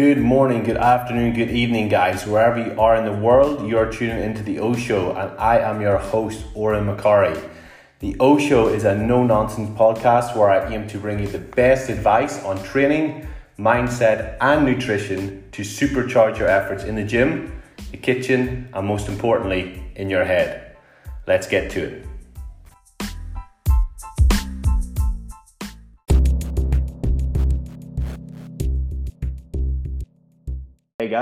Good morning, good afternoon, good evening, guys. Wherever you are in the world, you are tuning into the O Show, and I am your host, Oren Macari. The O Show is a no nonsense podcast where I aim to bring you the best advice on training, mindset, and nutrition to supercharge your efforts in the gym, the kitchen, and most importantly, in your head. Let's get to it.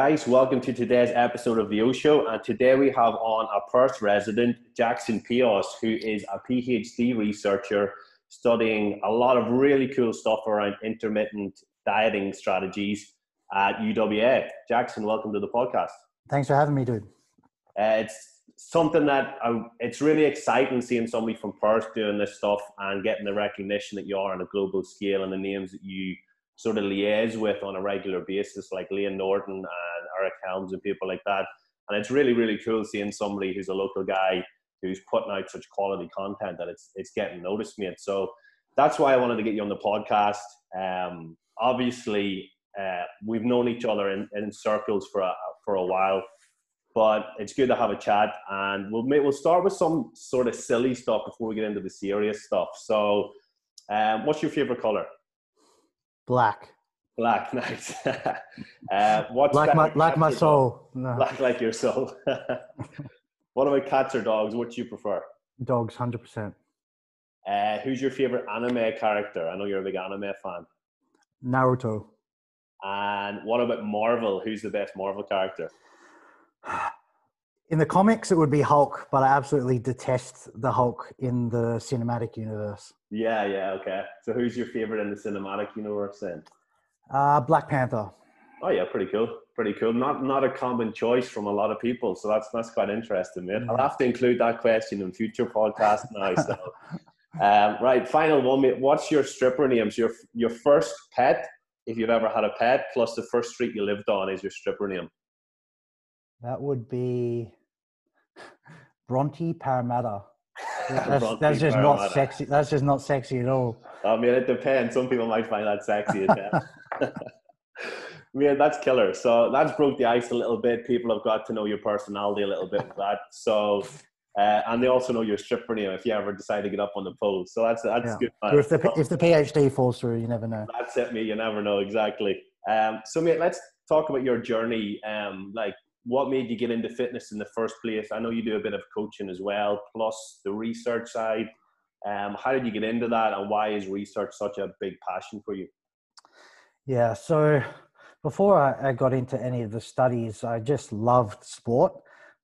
Guys, welcome to today's episode of the O Show. And today we have on a Perth resident, Jackson Peos, who is a PhD researcher studying a lot of really cool stuff around intermittent dieting strategies at UWA. Jackson, welcome to the podcast. Thanks for having me, dude. Uh, it's something that I, it's really exciting seeing somebody from Perth doing this stuff and getting the recognition that you are on a global scale and the names that you sort of liaise with on a regular basis, like Layne Norton and Eric Helms and people like that. And it's really, really cool seeing somebody who's a local guy who's putting out such quality content that it's it's getting noticed, mate. So that's why I wanted to get you on the podcast. Um, obviously, uh, we've known each other in, in circles for a, for a while, but it's good to have a chat. And we'll we'll start with some sort of silly stuff before we get into the serious stuff. So, um, what's your favorite color? Black. Black, nice. uh, what's like my like my soul. No. Black like your soul. what about cats or dogs? What do you prefer? Dogs, hundred percent. Uh, who's your favorite anime character? I know you're a big anime fan. Naruto. And what about Marvel? Who's the best Marvel character? In the comics, it would be Hulk, but I absolutely detest the Hulk in the cinematic universe. Yeah, yeah, okay. So who's your favorite in the cinematic universe then? Uh, Black Panther. Oh yeah, pretty cool. Pretty cool. Not not a common choice from a lot of people, so that's that's quite interesting, mate. I'll have to include that question in future podcasts now. So, um, right, final one, mate. What's your stripper names? Your your first pet, if you've ever had a pet, plus the first street you lived on is your stripper name. That would be Bronte Parramatta. That's, that's just not sexy. That's just not sexy at all. I mean, it depends. Some people might find that sexy. yeah, that's killer. So that's broke the ice a little bit. People have got to know your personality a little bit with that. So, uh, and they also know your stripper name if you ever decide to get up on the pole. So that's that's yeah. good. If the if the PhD falls through, you never know. That's it, me. You never know exactly. Um, so, mate, let's talk about your journey. Um, like what made you get into fitness in the first place? I know you do a bit of coaching as well, plus the research side. Um, how did you get into that, and why is research such a big passion for you? Yeah, so before I, I got into any of the studies, I just loved sport.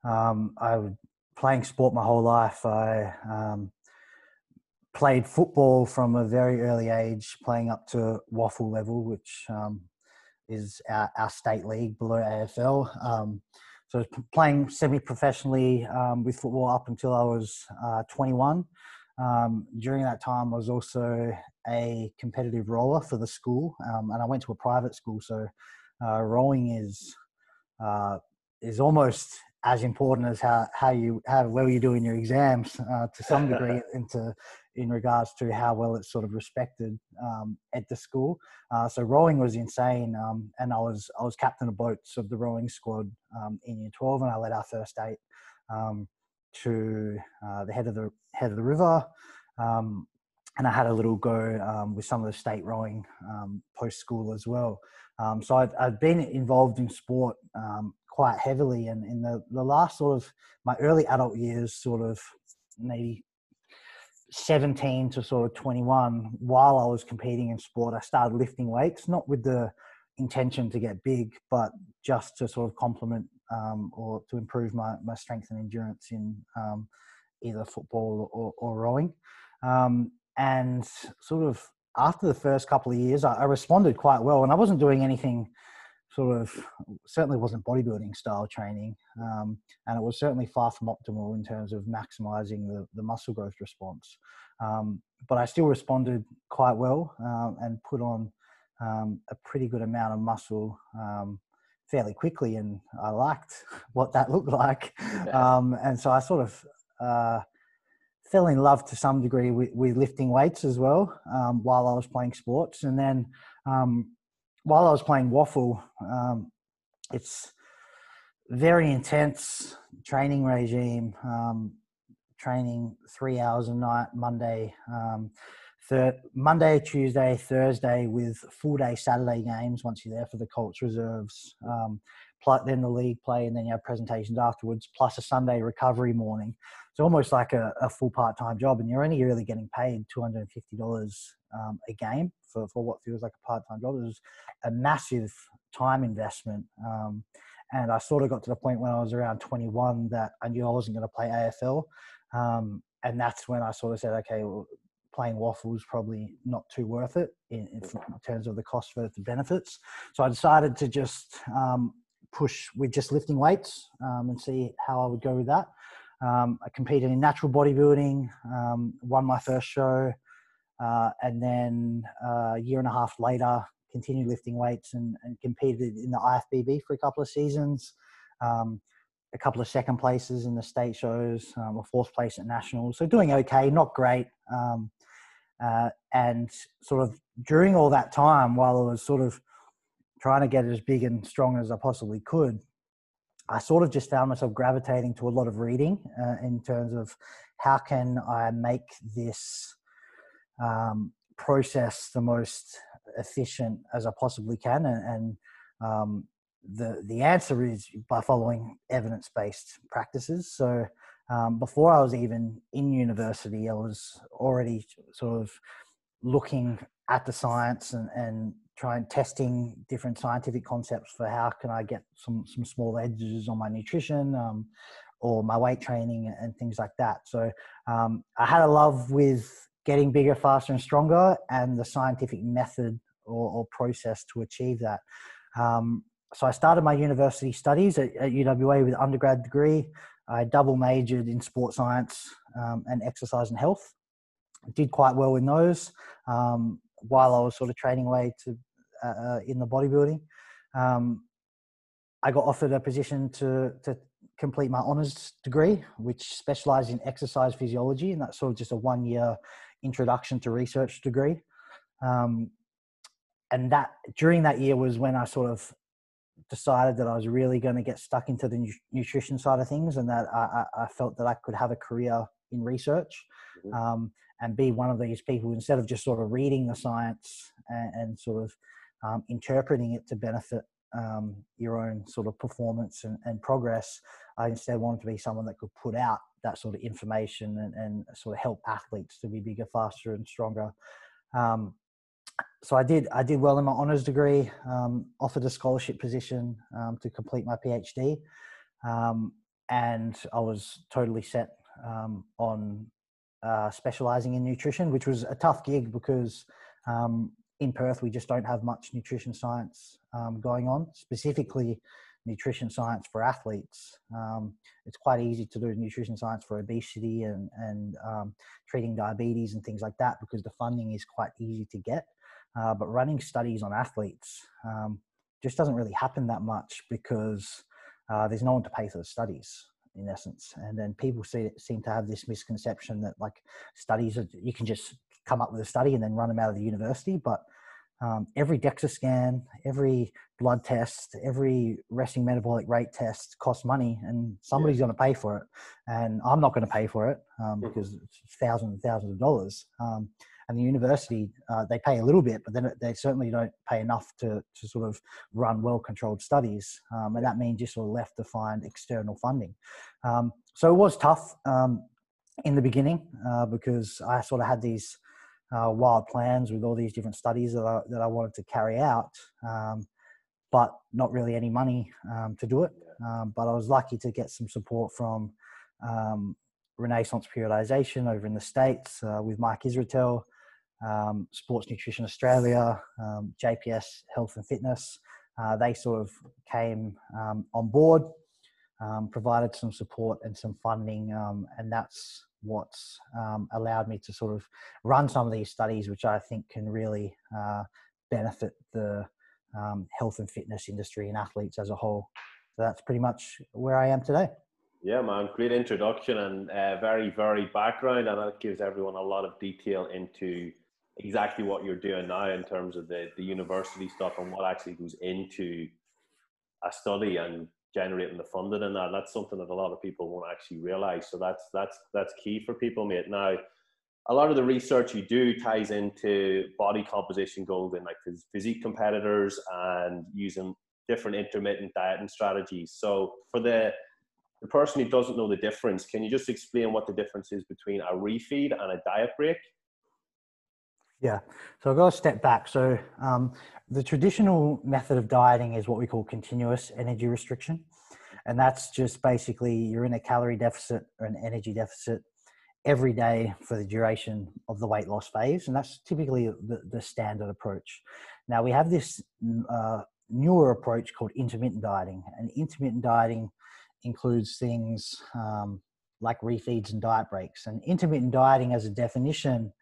Um, I was playing sport my whole life. I um, played football from a very early age, playing up to WAFL level, which um, is our, our state league below AFL. Um, so I was playing semi-professionally um, with football up until I was uh, 21. Um, during that time, I was also a competitive rower for the school, um, and I went to a private school. So uh, rowing is uh, is almost as important as how, how you how well you do in your exams uh, to some degree into in regards to how well it's sort of respected um, at the school. Uh, so rowing was insane, um, and I was I was captain of boats of the rowing squad um, in year twelve, and I led our first eight um, to uh, the head of the head of the river. Um, and I had a little go um, with some of the state rowing post school as well. so I'd, I'd, been involved in sport quite heavily, and in the, the last sort of my early adult years, sort of maybe 17 to sort of 21, while I was competing in sport, I started lifting weights, not with the intention to get big, but just to sort of complement um, or to improve my, my strength and endurance in um, either football or, or rowing. Um, and sort of after the first couple of years, I, I responded quite well, and I wasn't doing anything sort of certainly wasn't bodybuilding style training, um, and it was certainly far from optimal in terms of maximizing the, the muscle growth response. Um, but I still responded quite well um, and put on um, a pretty good amount of muscle um, fairly quickly, and I liked what that looked like. Um, and so I sort of uh, fell in love to some degree with, with lifting weights as well while I was playing sports, and then while I was playing WAFL, um, it's very intense training regime. Um, training three hours a night, Monday, um, thir- Monday, Tuesday, Thursday, with full day Saturday games once you're there for the Colts reserves. Um, plus, then the league play, and then you have presentations afterwards, plus a Sunday recovery morning. It's almost like a, a full part time job, and you're only really getting paid two hundred and fifty dollars um, a game for, for what feels like a part time job. It was a massive time investment. Um, and I sort of got to the point when I was around 21 that I knew I wasn't going to play AFL. Um, and that's when I sort of said, okay, well, playing WAFL is probably not too worth it in, in, terms of the cost versus the benefits. So I decided to just um, push with just lifting weights um, and see how I would go with that. Um, I competed in natural bodybuilding, um, won my first show, uh, and then uh, a year and a half later, continued lifting weights and, and competed in the IFBB for a couple of seasons. Um, a couple of second places in the state shows, um, a fourth place at nationals. So doing okay, not great. Um, uh, and sort of during all that time, while I was sort of trying to get as big and strong as I possibly could, I sort of just found myself gravitating to a lot of reading uh, in terms of how can I make this um, process the most efficient as I possibly can, and, and um, the the answer is by following evidence based practices. So um, before I was even in university, I was already sort of looking at the science and, and trying testing different scientific concepts for how can I get some some small edges on my nutrition um, or my weight training and things like that. So um, I had a love with getting bigger, faster, and stronger, and the scientific method or, or process to achieve that. Um, so I started my university studies at, at, UWA with an undergrad degree. I double majored in sports science um, and exercise and health. Did quite well in those um, while I was sort of training away to uh, uh, in the bodybuilding. Um, I got offered a position to to complete my honors degree, which specialized in exercise physiology, and that's sort of just a one year introduction to research degree. Um, and that during that year was when I sort of decided that I was really going to get stuck into the nutrition side of things, and that I, I felt that I could have a career in research mm-hmm. um, and be one of these people instead of just sort of reading the science and, and sort of um, interpreting it to benefit um, your own sort of performance and, and, progress. I instead wanted to be someone that could put out that sort of information and, and sort of help athletes to be bigger, faster, and stronger. Um, so I did I did well in my honors degree. Um, offered a scholarship position um, to complete my PhD, um, and I was totally set um, on uh, specializing in nutrition, which was a tough gig because um, in Perth we just don't have much nutrition science um, going on, specifically nutrition science for athletes. it's quite easy to do nutrition science for obesity and and treating diabetes and things like that because the funding is quite easy to get. Uh, but running studies on athletes um, just doesn't really happen that much because uh, there's no one to pay for the studies in essence. And then people see, seem to have this misconception that like studies, are, you can just come up with a study and then run them out of the university. But um, every DEXA scan, every blood test, every resting metabolic rate test costs money, and somebody's yeah. going to pay for it. And I'm not going to pay for it um, mm-hmm. because it's thousands and thousands of dollars. Um, and the university uh, they pay a little bit, but then they certainly don't pay enough to to sort of run well controlled studies, um, and that means you're sort of left to find external funding. Um, so it was tough um, in the beginning uh, because I sort of had these uh, wild plans with all these different studies that I, that I wanted to carry out, um, but not really any money um, to do it. Um, but I was lucky to get some support from Renaissance Periodization over in the States uh, with Mike Israetel, um, Sports Nutrition Australia, um, JPS Health and Fitness. Uh, they sort of came um, on board, um, provided some support and some funding, um, and that's what's um, allowed me to sort of run some of these studies, which I think can really uh, benefit the health and fitness industry and athletes as a whole. So that's pretty much where I am today. Yeah, man, great introduction and uh, very, very background, and that gives everyone a lot of detail into exactly what you're doing now in terms of the, the university stuff and what actually goes into a study and generating the funding and that. That's something that a lot of people won't actually realize. So that's that's that's key for people, mate. Now, a lot of the research you do ties into body composition goals in like physique competitors and using different intermittent dieting strategies. So for the the person who doesn't know the difference, can you just explain what the difference is between a refeed and a diet break? Yeah, so I've got a step back. So um, the traditional method of dieting is what we call continuous energy restriction. And that's just basically you're in a calorie deficit or an energy deficit every day for the duration of the weight loss phase. And that's typically the, the standard approach. Now, we have this uh, newer approach called intermittent dieting. And intermittent dieting includes things um, like refeeds and diet breaks. And intermittent dieting, as a definition,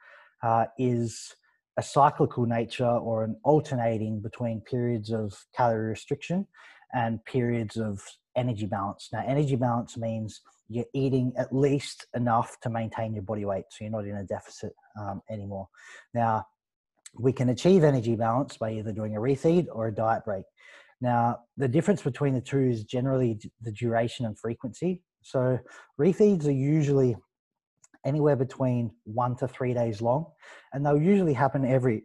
uh, is a cyclical nature or an alternating between periods of calorie restriction and periods of energy balance. Now, energy balance means you're eating at least enough to maintain your body weight, so you're not in a deficit um, anymore. Now, we can achieve energy balance by either doing a refeed or a diet break. Now, the difference between the two is generally the duration and frequency. So, refeeds are usually anywhere between one to three days long, and they'll usually happen every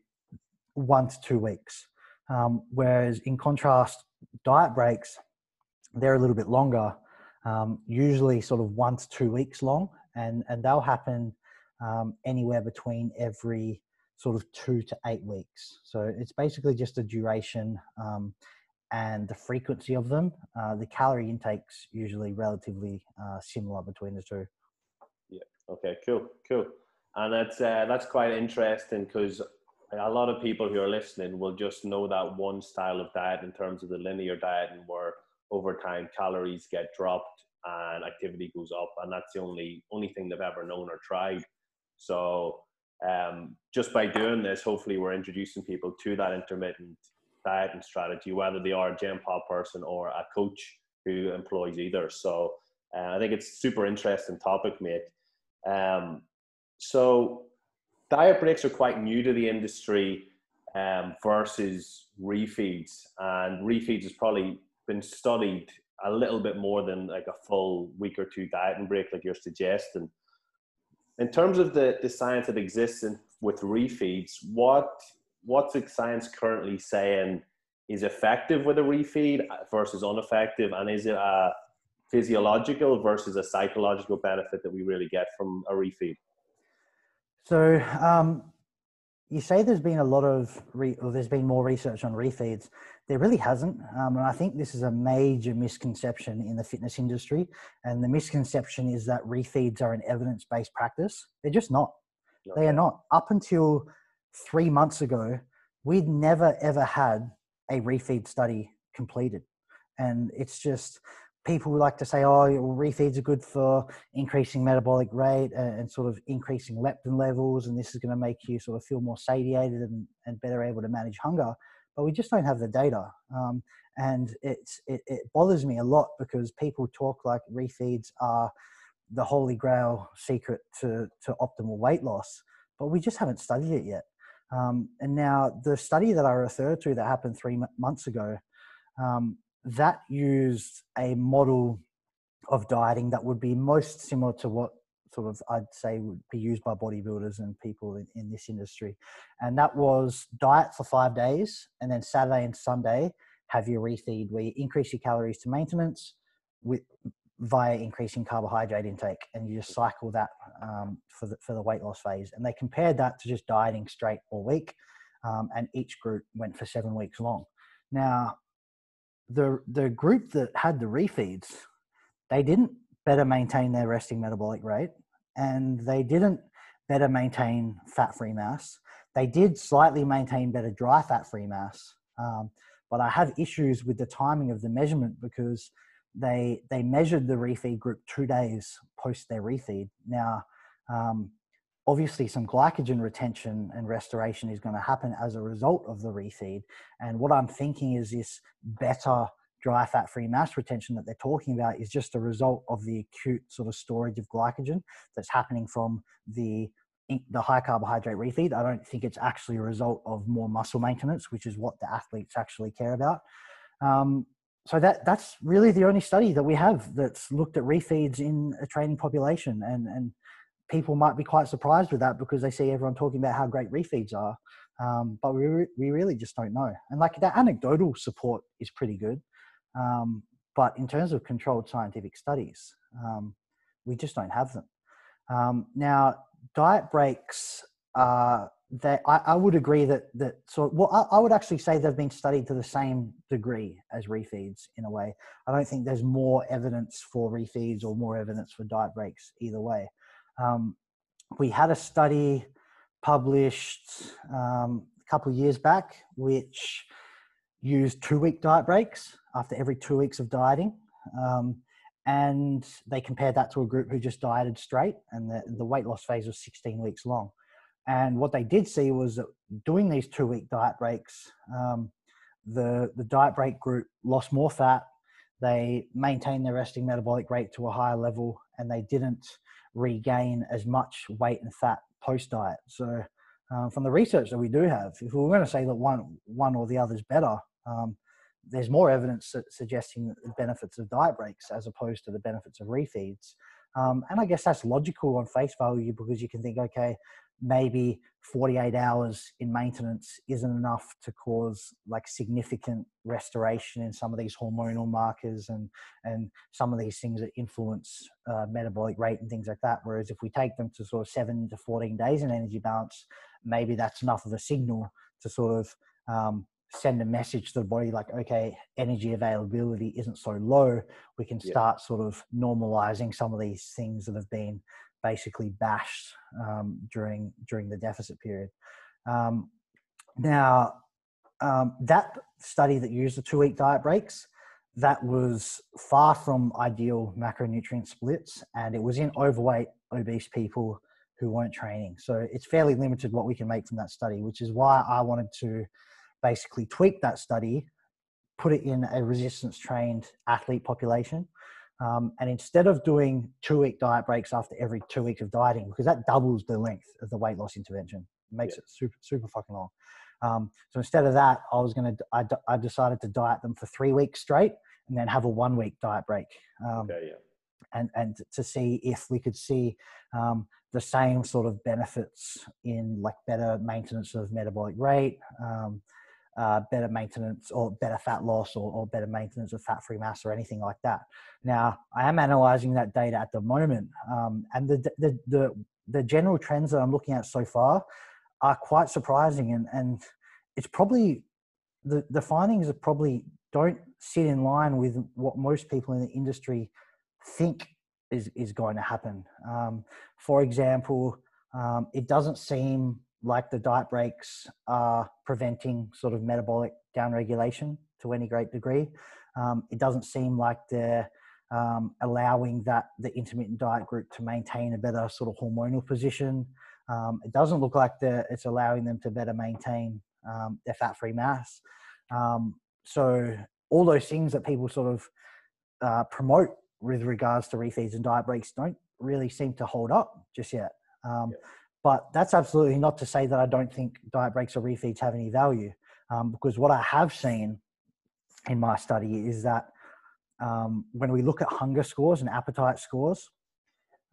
one to two weeks. Um, whereas, in contrast, diet breaks, they're a little bit longer, um, usually sort of one to two weeks long, and, and they'll happen um, anywhere between every sort of two to eight weeks. So it's basically just the duration um, and the frequency of them. Uh, the calorie intake's usually relatively uh, similar between the two. Okay, cool, cool. And that's uh, that's quite interesting because a lot of people who are listening will just know that one style of diet in terms of the linear diet and where over time calories get dropped and activity goes up, and that's the only only thing they've ever known or tried. So um, just by doing this, hopefully we're introducing people to that intermittent diet and strategy, whether they are a gym pop person or a coach who employs either. So uh, I think it's super interesting topic, mate. Um, so diet breaks are quite new to the industry um, versus refeeds, and refeeds has probably been studied a little bit more than like a full week or two diet and break, like you're suggesting. In terms of the, the science that exists in, with refeeds, what what's the science currently saying is effective with a refeed versus ineffective, and is it a physiological versus a psychological benefit that we really get from a refeed? So um, you say there's been a lot of, re- or there's been more research on refeeds. There really hasn't, um, and I think this is a major misconception in the fitness industry. And the misconception is that refeeds are an evidence-based practice. They're just not. Okay. They are not. Up until three months ago, we'd never ever had a refeed study completed, and it's just people like to say, oh, refeeds are good for increasing metabolic rate and, and, sort of increasing leptin levels, and this is going to make you sort of feel more satiated and, and better able to manage hunger. But we just don't have the data. Um, and it's, it, it bothers me a lot because people talk like refeeds are the holy grail secret to, to optimal weight loss, but we just haven't studied it yet. Um, and now the study that I referred to that happened three months ago, um, that used a model of dieting that would be most similar to what sort of I'd say would be used by bodybuilders and people in, in this industry. And that was diet for five days and then Saturday and Sunday have your refeed where you increase your calories to maintenance with via increasing carbohydrate intake and you just cycle that um, for, the, for the weight loss phase. And they compared that to just dieting straight all week um, and each group went for seven weeks long. Now, the the group that had the refeeds, they didn't better maintain their resting metabolic rate, and they didn't better maintain fat-free mass. They did slightly maintain better dry fat-free mass, um, but I have issues with the timing of the measurement because they they measured the refeed group two days post their refeed. Now, um, obviously some glycogen retention and restoration is going to happen as a result of the refeed. And what I'm thinking is this better dry fat free mass retention that they're talking about is just a result of the acute sort of storage of glycogen that's happening from the the high carbohydrate refeed. I don't think it's actually a result of more muscle maintenance, which is what the athletes actually care about. Um, so that that's really the only study that we have that's looked at refeeds in a training population, and and people might be quite surprised with that because they see everyone talking about how great refeeds are, um, but we re- we really just don't know. And like that anecdotal support is pretty good, um, but in terms of controlled scientific studies, um, we just don't have them. Um, now, diet breaks that I, I, would agree that that so well I, I, would actually say they've been studied to the same degree as refeeds in a way. I don't think there's more evidence for refeeds or more evidence for diet breaks either way. Um, we had a study published um, a couple of years back which used two week diet breaks after every two weeks of dieting. Um, and they compared that to a group who just dieted straight, and the, the weight loss phase was 16 weeks long. And what they did see was that doing these two week diet breaks, um, the, the diet break group lost more fat, they maintained their resting metabolic rate to a higher level, and they didn't regain as much weight and fat post diet. So, um, from the research that we do have, if we're going to say that one, one or the other is better, um, there's more evidence suggesting the benefits of diet breaks as opposed to the benefits of refeeds. Um, and I guess that's logical on face value because you can think, okay, maybe 48 hours in maintenance isn't enough to cause like significant restoration in some of these hormonal markers and and some of these things that influence uh, metabolic rate and things like that whereas if we take them to sort of 7 to 14 days in energy balance maybe that's enough of a signal to sort of um, send a message to the body like okay energy availability isn't so low we can start yeah. sort of normalizing some of these things that have been basically bashed um, during during the deficit period. Um, now, um, that study that used the two week diet breaks that was far from ideal macronutrient splits, and it was in overweight, obese people who weren't training. So it's fairly limited what we can make from that study, which is why I wanted to basically tweak that study, put it in a resistance trained athlete population, um, and instead of doing two week diet breaks after every two weeks of dieting, because that doubles the length of the weight loss intervention, it makes yeah. it super, super fucking long. Um, so instead of that, I was going to, I, I decided to diet them for three weeks straight and then have a one week diet break. Um, okay, yeah. And, and to see if we could see um, the same sort of benefits in like better maintenance of metabolic rate, um, uh, better maintenance or better fat loss or, or better maintenance of fat free mass or anything like that. Now, I am analyzing that data at the moment, um, and the, the, the, the, general trends that I'm looking at so far are quite surprising. And, and it's probably the, the findings are probably don't sit in line with what most people in the industry think is, is going to happen. Um, for example, um, it doesn't seem like the diet breaks are preventing sort of metabolic downregulation to any great degree. Um, it doesn't seem like they're um, allowing that the intermittent diet group to maintain a better sort of hormonal position. Um, it doesn't look like it's allowing them to better maintain um, their fat-free mass. Um, so all those things that people sort of uh, promote with regards to refeeds and diet breaks don't really seem to hold up just yet. Um, yeah. But that's absolutely not to say that I don't think diet breaks or refeeds have any value, um, because what I have seen in my study is that um, when we look at hunger scores and appetite scores,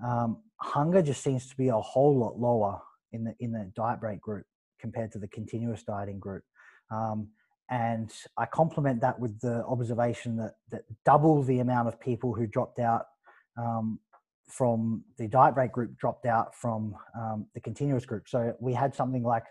um, hunger just seems to be a whole lot lower in the in the diet break group compared to the continuous dieting group. Um, and I complement that with the observation that that double the amount of people who dropped out um, from the diet break group dropped out from um, the continuous group. So we had something like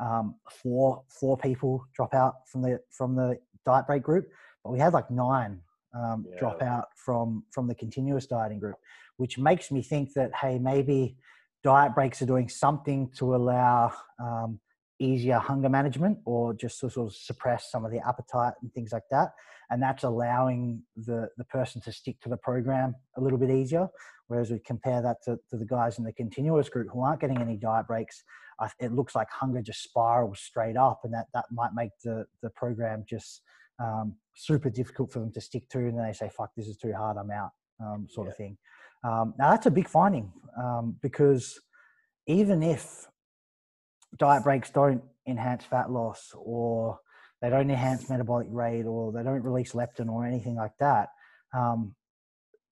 um, four four people drop out from the from the diet break group, but we had like nine um, yeah. drop out from from the continuous dieting group, which makes me think that hey maybe diet breaks are doing something to allow um, easier hunger management or just to sort of suppress some of the appetite and things like that. And that's allowing the, the person to stick to the program a little bit easier. Whereas we compare that to, to the guys in the continuous group who aren't getting any diet breaks, it looks like hunger just spirals straight up, and that, that might make the, the program just um, super difficult for them to stick to. And then they say, fuck, this is too hard, I'm out, um, sort yeah. of thing. Um, now, that's a big finding um, because even if diet breaks don't enhance fat loss or they don't enhance metabolic rate or they don't release leptin or anything like that, um,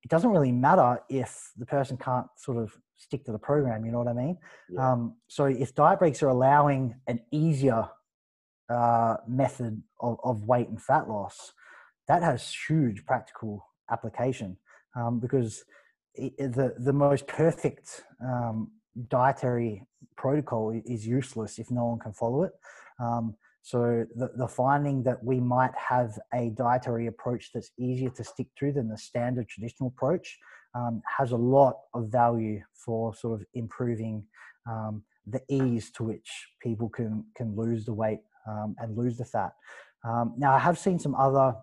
it doesn't really matter if the person can't sort of stick to the program. You know what I mean? Yeah. Um, so if diet breaks are allowing an easier uh, method of, of weight and fat loss, that has huge practical application um, because it, the the most perfect um, dietary protocol is useless if no one can follow it. Um, so the, the finding that we might have a dietary approach that's easier to stick to than the standard traditional approach um, has a lot of value for sort of improving um, the ease to which people can can lose the weight um, and lose the fat. Um, now I have seen some other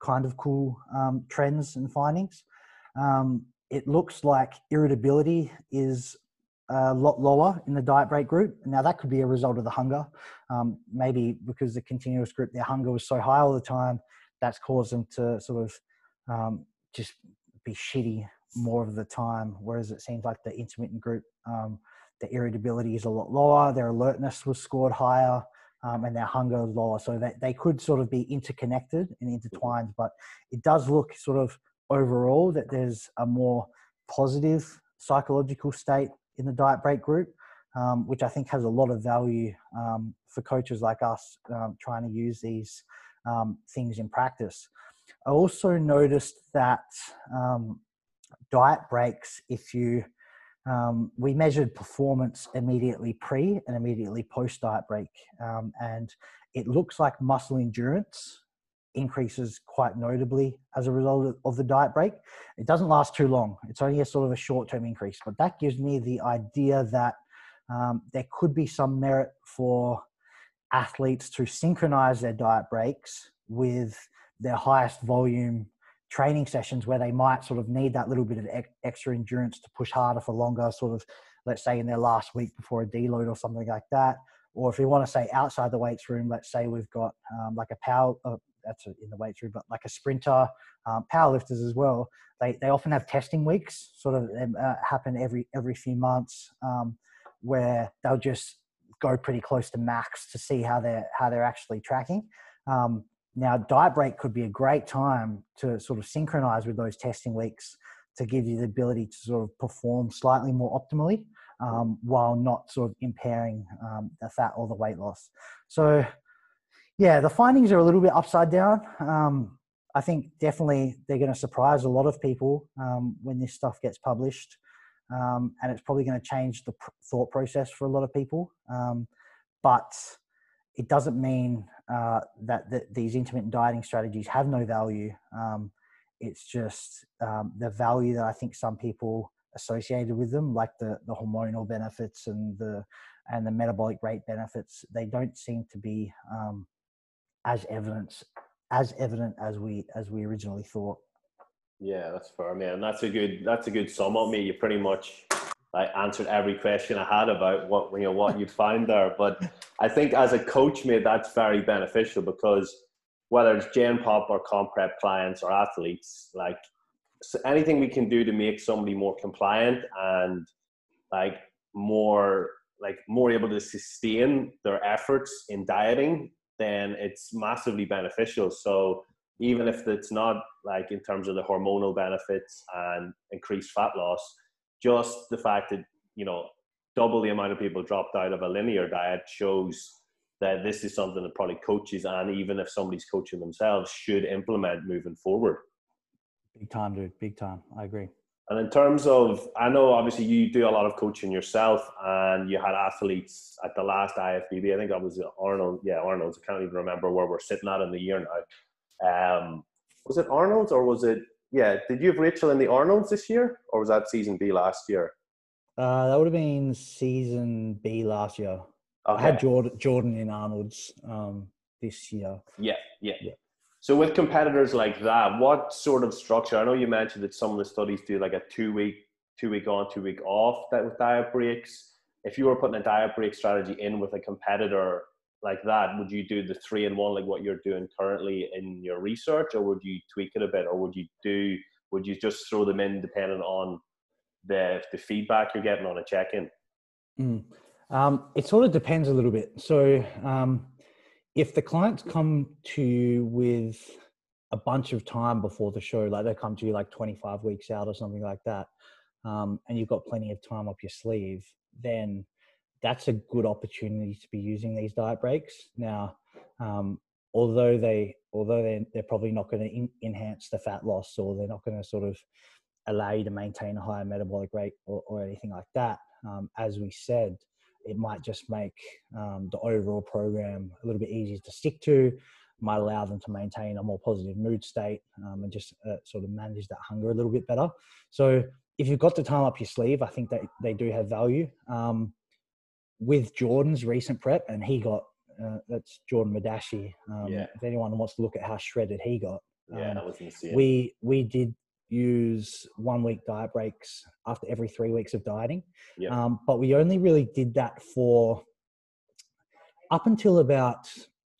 kind of cool um, trends and findings. It looks like irritability is a lot lower in the diet break group. Now that could be a result of the hunger. Um, maybe because the continuous group, their hunger was so high all the time, that's caused them to sort of um, just be shitty more of the time. Whereas it seems like the intermittent group, um, the irritability is a lot lower, their alertness was scored higher. Um, and their hunger lower. So that they could sort of be interconnected and intertwined, but it does look sort of overall that there's a more positive psychological state in the diet break group, um, which I think has a lot of value um, for coaches like us um, trying to use these um, things in practice. I also noticed that um, diet breaks, if you um, we measured performance immediately pre and immediately post diet break, and it looks like muscle endurance increases quite notably as a result of the diet break. It doesn't last too long. It's only a sort of a short term increase, but that gives me the idea that um, there could be some merit for athletes to synchronize their diet breaks with their highest volume training sessions where they might sort of need that little bit of extra endurance to push harder for longer, sort of, let's say, in their last week before a deload or something like that. Or if we want to say outside the weights room, let's say we've got um, like a power, that's in the weight room, but like a sprinter, um, powerlifters as well. They, they often have testing weeks, sort of uh, happen every every few months, um, where they'll just go pretty close to max to see how they're how they're actually tracking. Um, now, diet break could be a great time to sort of synchronize with those testing weeks to give you the ability to sort of perform slightly more optimally um, while not sort of impairing um, the fat or the weight loss. So yeah, the findings are a little bit upside down. Um, I think definitely they're going to surprise a lot of people um, when this stuff gets published, um, and it's probably going to change the pr- thought process for a lot of people. Um, but it doesn't mean uh, that, these intermittent dieting strategies have no value. Um, it's just um, the value that I think some people associated with them, like the the hormonal benefits and the and the metabolic rate benefits, they don't seem to be um, as evidence as evident as we as we originally thought. Yeah, that's fair, man. That's a good that's a good sum up, me. You pretty much like answered every question I had about what you know what you'd find there. But I think as a coach, mate, that's very beneficial because whether it's Gen Pop or comp prep clients or athletes, like so anything we can do to make somebody more compliant and like more like more able to sustain their efforts in dieting then it's massively beneficial. So even if it's not like in terms of the hormonal benefits and increased fat loss, just the fact that you know double the amount of people dropped out of a linear diet shows that this is something that probably coaches and even if somebody's coaching themselves should implement moving forward. Big time, dude. Big time. I agree. And in terms of, I know obviously you do a lot of coaching yourself, and you had athletes at the last IFBB. I think that was Arnold. Yeah, Arnold's. I can't even remember where we're sitting at in the year now. Um, was it Arnold's or was it? Yeah, did you have Rachel in the Arnold's this year, or was that season B last year? Uh, that would have been season B last year. Okay. I had Jordan, Jordan in Arnold's um, this year. Yeah, yeah, yeah. So with competitors like that, what sort of structure? I know you mentioned that some of the studies do like a two week, two week on, two week off that with diet breaks. If you were putting a diet break strategy in with a competitor like that, would you do the three and one like what you're doing currently in your research, or would you tweak it a bit, or would you do would you just throw them in depending on the the feedback you're getting on a check in? Mm. Um, it sort of depends a little bit. So, um, if the clients come to you with a bunch of time before the show, like they come to you like 25 weeks out or something like that, um, and you've got plenty of time up your sleeve, then that's a good opportunity to be using these diet breaks. Now, um, although they although they're, they're probably not going to enhance the fat loss or they're not going to sort of allow you to maintain a higher metabolic rate or, or anything like that, um, as we said, it might just make um, the overall program a little bit easier to stick to might allow them to maintain a more positive mood state um, and just uh, sort of manage that hunger a little bit better. So if you've got the time up your sleeve, I think that they do have value. Um, with Jordan's recent prep, and he got uh, that's Jordan Madashi. Um, yeah. If anyone wants to look at how shredded he got, yeah, that um. We we did use one week diet breaks after every three weeks of dieting, yeah. um, but we only really did that for up until about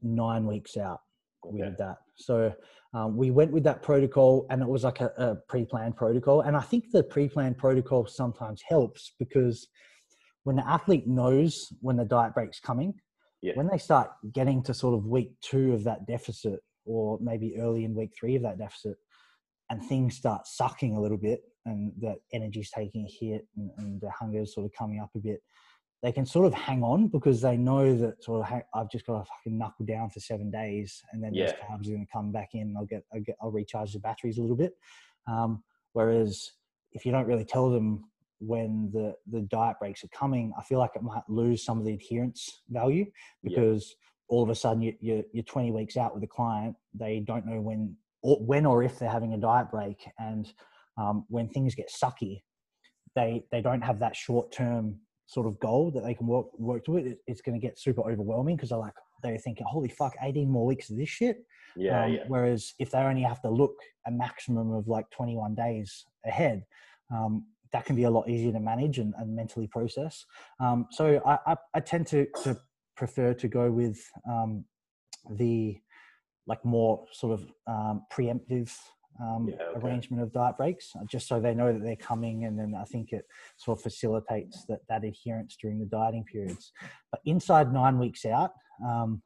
nine weeks out. Okay. We did that. So um, we went with that protocol and it was like a, a pre-planned protocol and i think the pre-planned protocol sometimes helps because when the athlete knows when the diet break's coming yeah. when they start getting to sort of week two of that deficit or maybe early in week three of that deficit and things start sucking a little bit and the energy's taking a hit and, and the hunger is sort of coming up a bit they can sort of hang on because they know that sort of I've just got to fucking knuckle down for seven days, and then yeah. those carbs are going to come back in. I'll get, I'll get, I'll recharge the batteries a little bit. Um, whereas if you don't really tell them when the the diet breaks are coming, I feel like it might lose some of the adherence value because yeah. all of a sudden you, you're you're 20 weeks out with a client, they don't know when or when or if they're having a diet break, and um, when things get sucky, they they don't have that short term sort of goal that they can work work to it, it's going to get super overwhelming because they're like they're thinking, holy fuck, 18 more weeks of this shit. Yeah, um, yeah. Whereas if they only have to look a maximum of like 21 days ahead, um, that can be a lot easier to manage and, and mentally process. Um, so I, I, I, tend to, to prefer to go with um, the like more sort of um, preemptive um, yeah, okay. arrangement of diet breaks, uh, just so they know that they're coming, and then I think it sort of facilitates that that adherence during the dieting periods. But inside nine weeks out, um,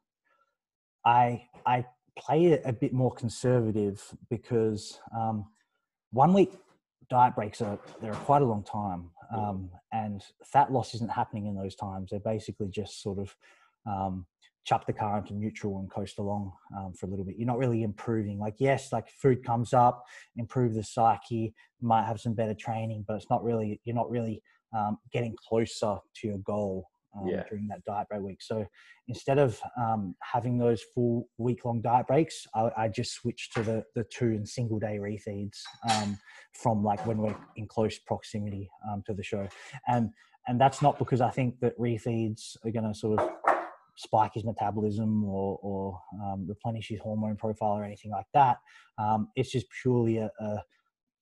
I I play it a bit more conservative because um, one week diet breaks are they're quite a long time, um, and fat loss isn't happening in those times. They're basically just sort of um, chuck the car into neutral and coast along um, for a little bit. You're not really improving. Like, yes, like food comes up, improve the psyche, might have some better training, but it's not really, you're not really um, getting closer to your goal um, yeah. during that diet break week. So instead of um, having those full week long diet breaks, I, I, just switch to the, the two and single day refeeds um, from like when we're in close proximity um, to the show. And, and that's not because I think that refeeds are going to sort of spike his metabolism or, or um, replenish his hormone profile or anything like that. Um, it's just purely a, a,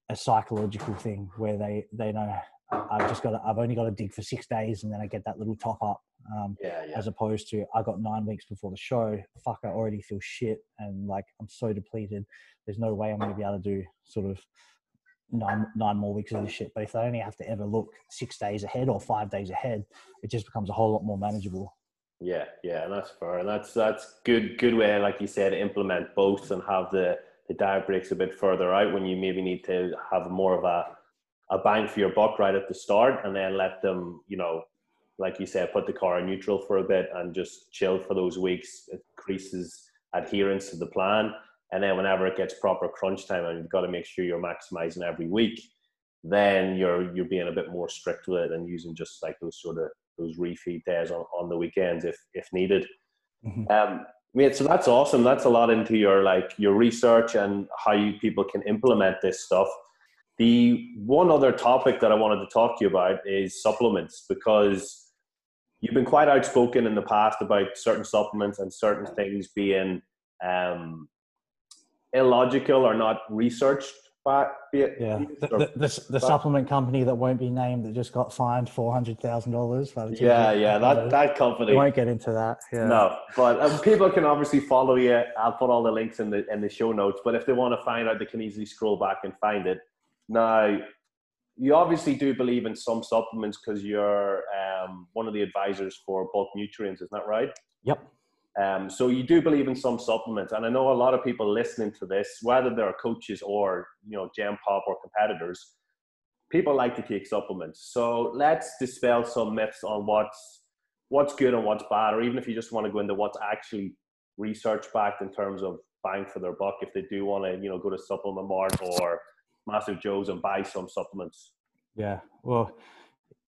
a, psychological thing where they, they know I've just got to, I've only got to dig for six days and then I get that little top up. Um, yeah, yeah. As opposed to I got nine weeks before the show. Fuck, I already feel shit and like I'm so depleted. There's no way I'm going to be able to do sort of nine nine more weeks of this shit. But if they only have to ever look six days ahead or five days ahead, it just becomes a whole lot more manageable. Yeah, yeah, and that's fair, and that's that's good good way, like you said, implement both and have the the diet breaks a bit further out when you maybe need to have more of a a bang for your buck right at the start, and then let them, you know, like you said, put the car in neutral for a bit and just chill for those weeks. It increases adherence to the plan, and then whenever it gets proper crunch time, and you've got to make sure you're maximizing every week, then you're you're being a bit more strict with it and using just like those sort of those refeed days on, on the weekends if if needed. Mm-hmm. Um, mate, so that's awesome. That's a lot into your like your research and how you people can implement this stuff. The one other topic that I wanted to talk to you about is supplements because you've been quite outspoken in the past about certain supplements and certain things being um, illogical or not researched but yeah, the, the, the, the supplement company that won't be named that just got fined four hundred thousand dollars. Yeah, yeah, that that company. We won't get into that. Yeah. No, but um, people can obviously follow you. I'll put all the links in the in the show notes. But if they want to find out, they can easily scroll back and find it. Now, you obviously do believe in some supplements because you're um, one of the advisors for bulk nutrients, isn't that right? Yep. Um, so you do believe in some supplements, and I know a lot of people listening to this, whether they're coaches or you know Gen Pop or competitors, people like to take supplements. So let's dispel some myths on what's what's good and what's bad, or even if you just want to go into what's actually research backed in terms of bang for their buck, if they do want to you know go to Supplement Mart or Massive Joe's and buy some supplements. Yeah, well,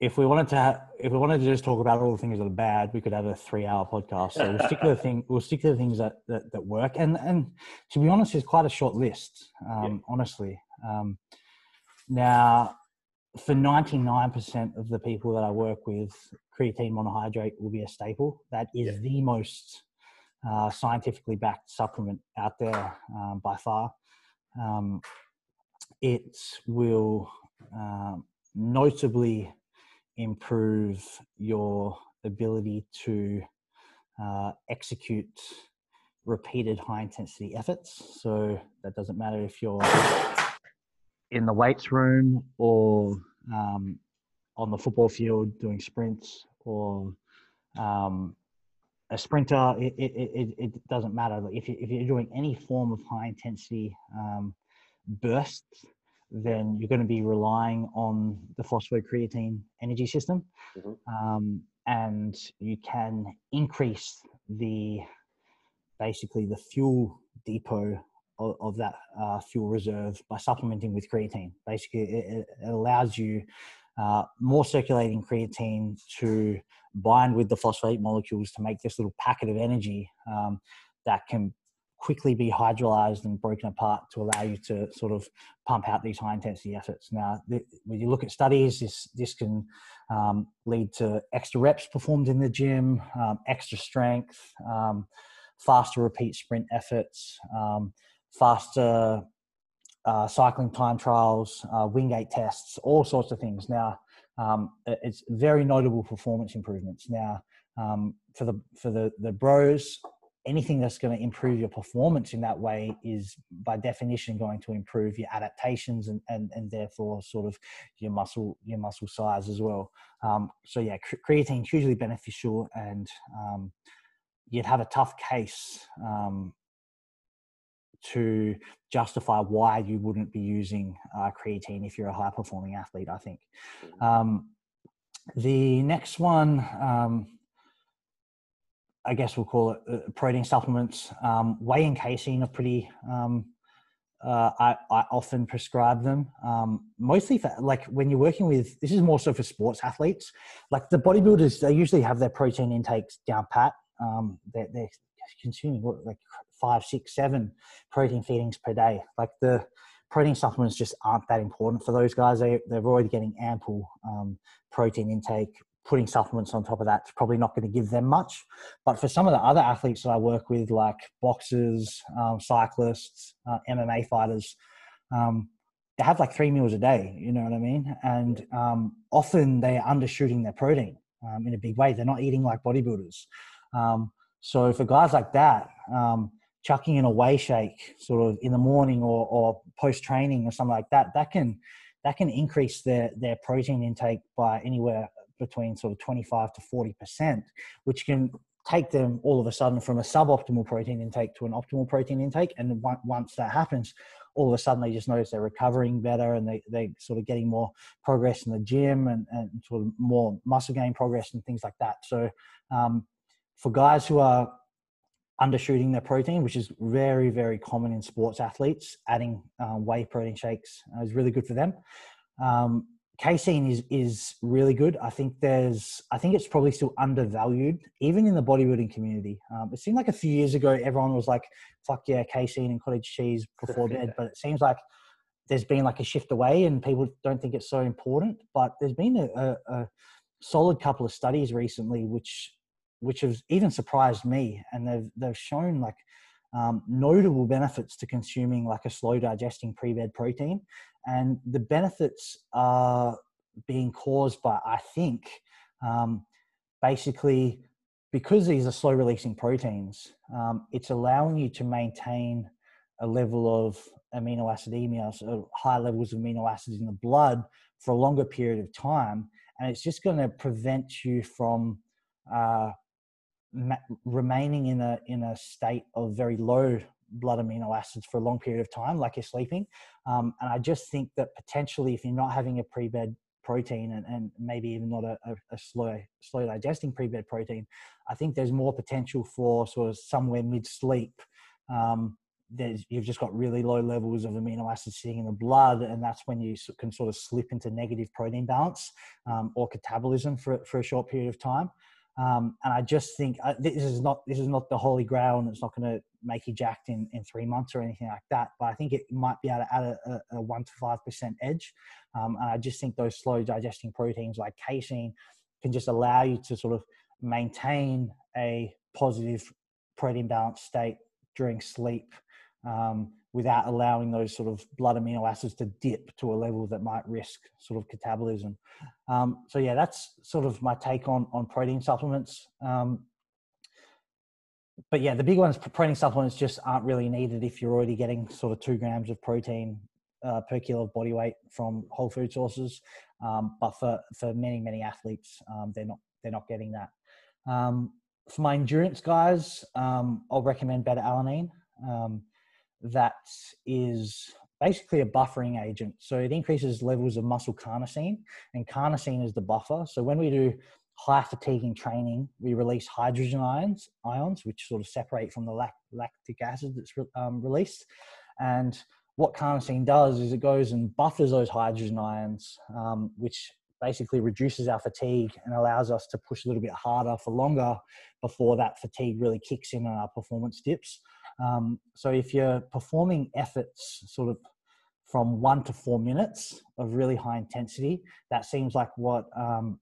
if we wanted to, have, if we wanted to just talk about all the things that are bad, we could have a three-hour podcast. So we'll stick to the thing. We'll stick to the things that, that, that work. And and to be honest, it's quite a short list. Um, yeah. Honestly, um, now for ninety-nine percent of the people that I work with, creatine monohydrate will be a staple. That is yeah. the most uh, scientifically backed supplement out there um, by far. Um, it will um, notably improve your ability to uh, execute repeated high intensity efforts. So that doesn't matter if you're in the weights room or um, on the football field doing sprints or um, a sprinter, it, it, it, it, doesn't matter. If, you, if you're doing any form of high intensity um, bursts, then you're going to be relying on the phosphocreatine energy system. Mm-hmm. Um, and you can increase the basically the fuel depot of, of that uh, fuel reserve by supplementing with creatine. Basically, it, it allows you uh, more circulating creatine to bind with the phosphate molecules to make this little packet of energy um, that can quickly be hydrolyzed and broken apart to allow you to sort of pump out these high intensity efforts. Now, when you look at studies, this this can um, lead to extra reps performed in the gym, um, extra strength, um, faster repeat sprint efforts, um, faster uh, cycling time trials, uh, Wingate tests, all sorts of things. Now, um, it's very notable performance improvements. Now, um, for the for the the bros, anything that's going to improve your performance in that way is by definition going to improve your adaptations and, and, and therefore sort of your muscle your muscle size as well um, so yeah creatine hugely beneficial and um, you'd have a tough case um, to justify why you wouldn't be using uh, creatine if you're a high performing athlete i think mm-hmm. um, the next one um, I guess we'll call it uh, protein supplements. Um, whey and casein are pretty. Um, uh, I, I often prescribe them um, mostly for like when you're working with. This is more so for sports athletes. Like the bodybuilders, they usually have their protein intakes down pat. Um, they're, they're consuming what, like five, six, seven protein feedings per day. Like the protein supplements just aren't that important for those guys. They, they're already getting ample um, protein intake putting supplements on top of that's probably not going to give them much. But for some of the other athletes that I work with, like boxers, um, cyclists, uh, MMA fighters, um, they have like three meals a day. You know what I mean? And um, often they are undershooting their protein um, in a big way. They're not eating like bodybuilders. Um, so for guys like that, um, chucking in a whey shake sort of in the morning or, or post training or something like that, that can that can increase their their protein intake by anywhere between sort of 25 to 40%, which can take them all of a sudden from a suboptimal protein intake to an optimal protein intake. And once that happens, all of a sudden they just notice they're recovering better and they, they sort of getting more progress in the gym and, and sort of more muscle gain progress and things like that. So um, for guys who are undershooting their protein, which is very, very common in sports athletes, adding um, whey protein shakes is really good for them. Um, casein is is really good. I think there's I think it's probably still undervalued even in the bodybuilding community. Um, it seemed like a few years ago everyone was like, "Fuck yeah, casein and cottage cheese before bed," but it seems like there's been like a shift away and people don't think it's so important. But there's been a, a, a solid couple of studies recently which which have even surprised me, and they've they've shown like um, notable benefits to consuming like a slow digesting pre-bed protein. And the benefits are being caused by i think um, basically because these are slow releasing proteins um, it's allowing you to maintain a level of amino acidemia, so high levels of amino acids in the blood for a longer period of time, and it's just going to prevent you from uh, ma- remaining in a in a state of very low blood amino acids for a long period of time, like you're sleeping. Um, and I just think that potentially, if you're not having a pre-bed protein and, and maybe even not a, a, a, slow slow digesting pre-bed protein, I think there's more potential for sort of somewhere mid-sleep. Um, there's, you've just got really low levels of amino acids sitting in the blood, and that's when you can sort of slip into negative protein balance um, or catabolism for, for a short period of time. Um, and I just think uh, this is not this is not the holy grail, and it's not going to make you jacked in, in three months or anything like that. But I think it might be able to add a, a, a one to five percent edge. Um, and I just think those slow digesting proteins like casein can just allow you to sort of maintain a positive protein balance state during sleep um, without allowing those sort of blood amino acids to dip to a level that might risk sort of catabolism. Um, so yeah, that's sort of my take on on protein supplements. Um, but yeah, the big ones, protein supplements, just aren't really needed if you're already getting sort of two grams of protein uh, per kilo of body weight from whole food sources. Um, but for for many many athletes, um, they're not they're not getting that. Um, for my endurance guys, um, I'll recommend beta alanine. That is basically a buffering agent. So it increases levels of muscle carnosine, and carnosine is the buffer. So when we do high fatiguing training, we release hydrogen ions, ions which sort of separate from the lactic acid that's um, released. And what carnosine does is it goes and buffers those hydrogen ions, um, which basically reduces our fatigue and allows us to push a little bit harder for longer before that fatigue really kicks in and our performance dips. Um, so if you're performing efforts sort of from one to four minutes of really high intensity, that seems like what um,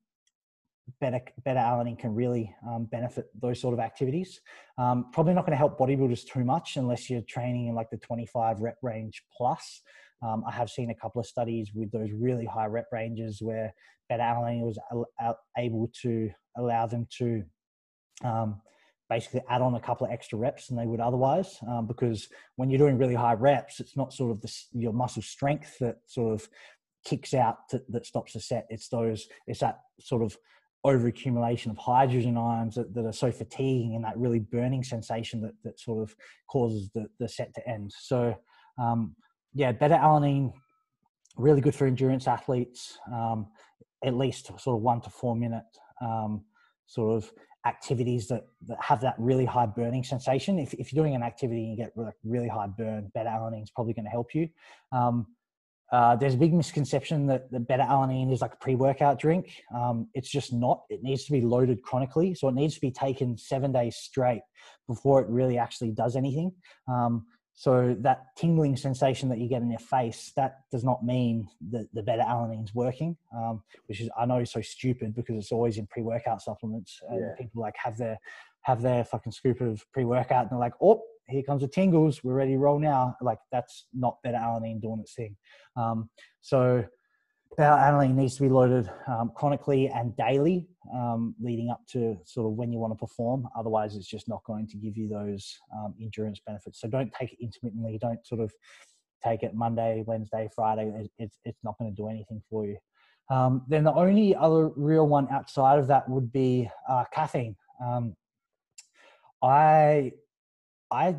better beta alanine can really um, benefit those sort of activities. Um, probably not going to help bodybuilders too much unless you're training in like the 25 rep range plus. Um, I have seen a couple of studies with those really high rep ranges where beta alanine was able to allow them to um, basically add on a couple of extra reps than they would otherwise. Um, because when you're doing really high reps, it's not sort of the, your muscle strength that sort of kicks out to, that stops the set. It's those, it's that sort of over accumulation of hydrogen ions that, that are so fatiguing and that really burning sensation that, that sort of causes the, the set to end. So, um, yeah, beta alanine, really good for endurance athletes, um, at least sort of one to four minute um, sort of activities that, that have that really high burning sensation. If, if you're doing an activity and you get really, high burn, beta alanine is probably going to help you. Um, uh, there's a big misconception that the beta alanine is like a pre-workout drink. Um, it's just not. It needs to be loaded chronically, so it needs to be taken seven days straight before it really actually does anything. Um, so that tingling sensation that you get in your face, that does not mean that the beta alanine is working, um, which is I know is so stupid because it's always in pre-workout supplements, and yeah. people like have their have their fucking scoop of pre-workout and they're like, oh, here comes the tingles, we're ready to roll now. Like that's not beta alanine doing its thing. Um, so beta alanine needs to be loaded um, chronically and daily um, leading up to sort of when you want to perform. Otherwise, it's just not going to give you those um, endurance benefits. So don't take it intermittently. Don't sort of take it Monday, Wednesday, Friday. It's, it's not going to do anything for you. Um, then the only other real one outside of that would be uh, caffeine. Um, I I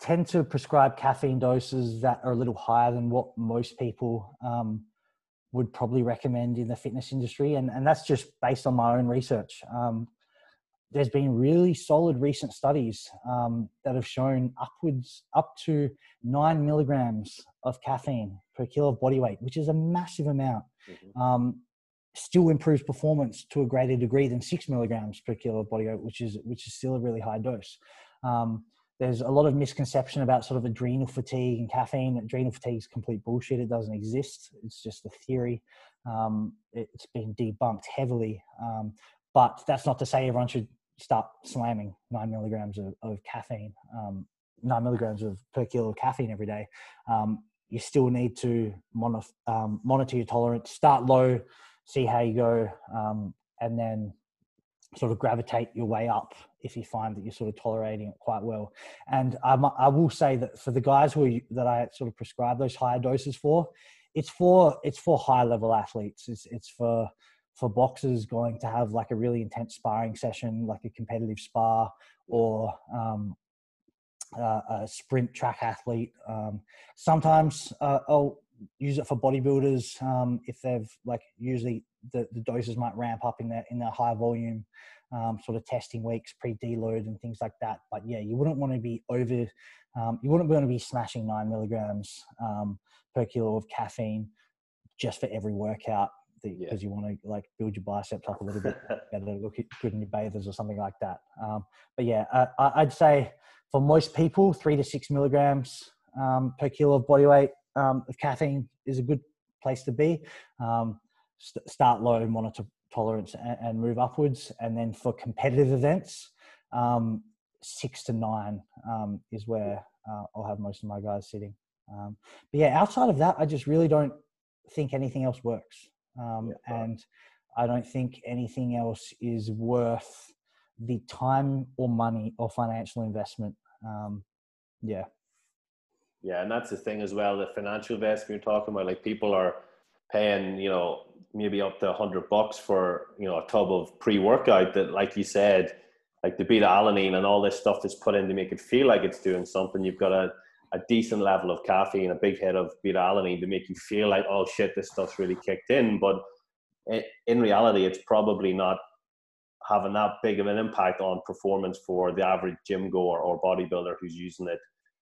tend to prescribe caffeine doses that are a little higher than what most people um, would probably recommend in the fitness industry, and and that's just based on my own research. Um, there's been really solid recent studies um, that have shown upwards up to nine milligrams of caffeine per kilo of body weight, which is a massive amount. Mm-hmm. Um, still improves performance to a greater degree than six milligrams per kilo of body weight, which is which is still a really high dose. Um, there's a lot of misconception about sort of adrenal fatigue and caffeine. Adrenal fatigue is complete bullshit. It doesn't exist. It's just a theory. Um, it's been debunked heavily. Um, but that's not to say everyone should start slamming nine milligrams of, of caffeine, um, nine milligrams of per kilo of caffeine every day. Um, you still need to monitor, um, monitor your tolerance. Start low, see how you go, um, and then sort of gravitate your way up if you find that you're sort of tolerating it quite well. And um, I will say that for the guys who that I sort of prescribe those higher doses for, it's for it's for high level athletes. It's it's for for boxers going to have like a really intense sparring session, like a competitive spar, or um, uh, a sprint track athlete. Um, sometimes uh, I'll use it for bodybuilders um, if they've like usually the, the doses might ramp up in their in their high volume um, sort of testing weeks pre deload and things like that. But yeah, you wouldn't want to be over. Um, you wouldn't want to be smashing nine milligrams um, per kilo of caffeine just for every workout because yeah. you want to like build your biceps up a little bit better, look good in your bathers or something like that. Um, but yeah, uh, I'd say for most people, three to six milligrams um, per kilo of body weight um, of caffeine is a good place to be. Um, st- start low, monitor tolerance, and, and, move upwards. And then for competitive events, um, six to nine um, is where uh, I'll have most of my guys sitting. Um, but yeah, outside of that, I just really don't think anything else works. Um, yeah, and I don't think anything else is worth the time or money or financial investment. Um, yeah. Yeah, and that's the thing as well. The financial investment you're talking about, like people are paying, you know, maybe up to a hundred bucks for you know a tub of pre-workout that, like you said, like the beta alanine and all this stuff that's put in to make it feel like it's doing something. You've got a, a decent level of caffeine, a big head of beta alanine to make you feel like, oh shit, this stuff's really kicked in. But in reality, it's probably not having that big of an impact on performance for the average gym goer or bodybuilder who's using it.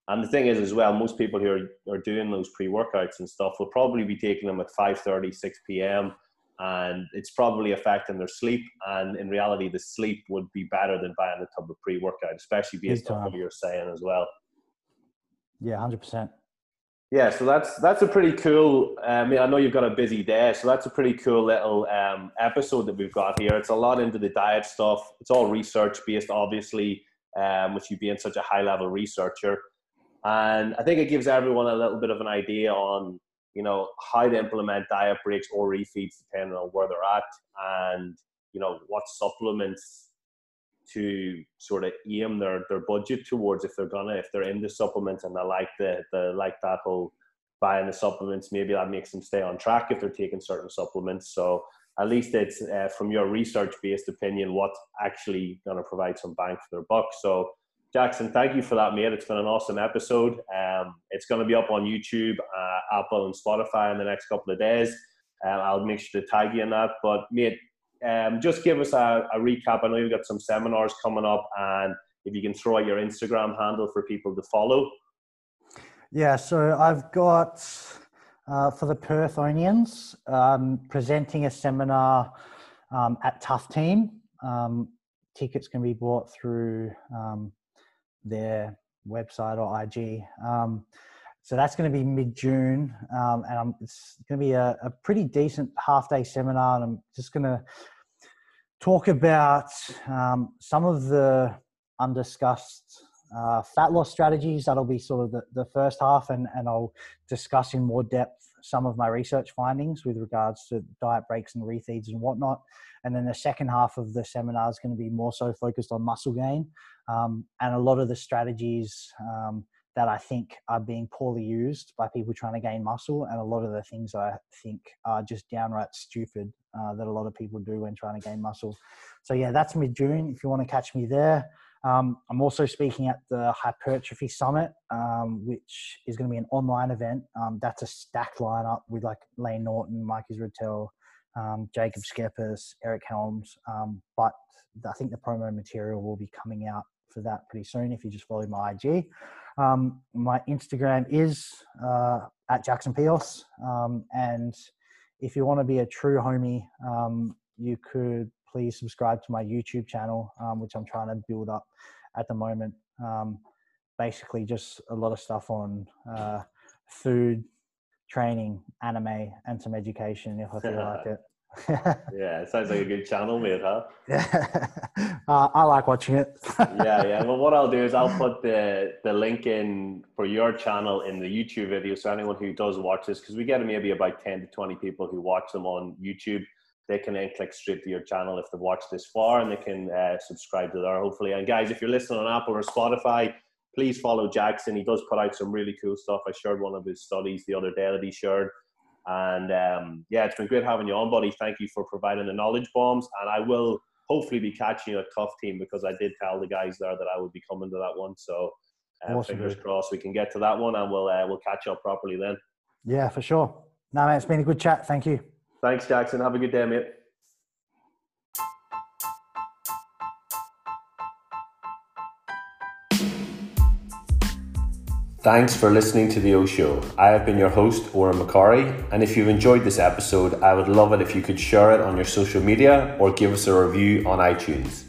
And the thing is, as well, most people who are, are doing those pre-workouts and stuff will probably be taking them at 5.30, 6 p.m. And it's probably affecting their sleep. And in reality, the sleep would be better than buying a tub of pre-workout, especially based on what you're saying as well. Yeah, 100%. Yeah, so that's that's a pretty cool. I mean, I know you've got a busy day, so that's a pretty cool little um, episode that we've got here. It's a lot into the diet stuff. It's all research based, obviously, um, with you being such a high level researcher, and I think it gives everyone a little bit of an idea on you know how to implement diet breaks or refeeds depending on where they're at, and you know what supplements to sort of aim their, their budget towards if they're gonna if they're into supplements and they like the, the like that whole buying the supplements maybe that makes them stay on track if they're taking certain supplements. So at least it's uh, from your research based opinion what's actually going to provide some bang for their buck. So jackson thank you for that mate it's been an awesome episode um, it's going to be up on youtube uh, apple and spotify in the next couple of days uh, i'll make sure to tag you in that but mate um, just give us a, a, recap. I know you've got some seminars coming up, and if you can throw out your Instagram handle for people to follow. Yeah, so I've got uh, for the Perth Onions um, presenting a seminar um, at Tough Team. Um, tickets can be bought through um, their website or IG. Um, so that's going to be mid June, um, and I'm, it's going to be a, a pretty decent half day seminar. And I'm just going to talk about um, some of the undiscussed uh, fat loss strategies. That'll be sort of the, the first half, and, and I'll discuss in more depth some of my research findings with regards to diet breaks and refeeds and whatnot. And then the second half of the seminar is going to be more so focused on muscle gain um, and a lot of the strategies. Um, that I think are being poorly used by people trying to gain muscle, and a lot of the things I think are just downright stupid uh, that a lot of people do when trying to gain muscle. So yeah, that's mid June. If you want to catch me there, um, I'm also speaking at the Hypertrophy Summit, um, which is going to be an online event. Um, that's a stacked lineup with like Layne Norton, Mike Israetel, um, Jacob Schepis, Eric Helms. Um, but I think the promo material will be coming out for that pretty soon if you just follow my IG. Um, my Instagram is uh, at Jackson Peos. Um, and if you want to be a true homie, um, you could please subscribe to my YouTube channel, um, which I'm trying to build up at the moment. Um, basically, just a lot of stuff on uh, food, training, anime, and some education if I feel like it. yeah, it sounds like a good channel, mate, huh? Yeah, uh, I like watching it. yeah, yeah. Well, what I'll do is I'll put the the link in for your channel in the YouTube video, so anyone who does watch this, because we get maybe about ten to twenty people who watch them on YouTube. they can then click straight to your channel if they've watched this far and they can uh, subscribe to there hopefully. And guys, if you're listening on Apple or Spotify, please follow Jackson. He does put out some really cool stuff. I shared one of his studies the other day that he shared. And um, yeah, it's been great having you on, buddy. Thank you for providing the knowledge bombs. And I will hopefully be catching at Tough Team because I did tell the guys there that I would be coming to that one. So uh, awesome, fingers dude. crossed we can get to that one and we'll uh, we'll catch up properly then. Yeah, for sure. No, man, it's been a good chat. Thank you. Thanks, Jackson. Have a good day, mate. Thanks for listening to the O Show. I have been your host, Oran McCorry, and if you've enjoyed this episode, I would love it if you could share it on your social media or give us a review on iTunes.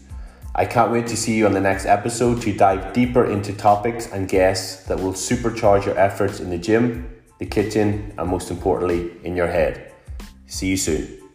I can't wait to see you on the next episode to dive deeper into topics and guests that will supercharge your efforts in the gym, the kitchen, and most importantly, in your head. See you soon.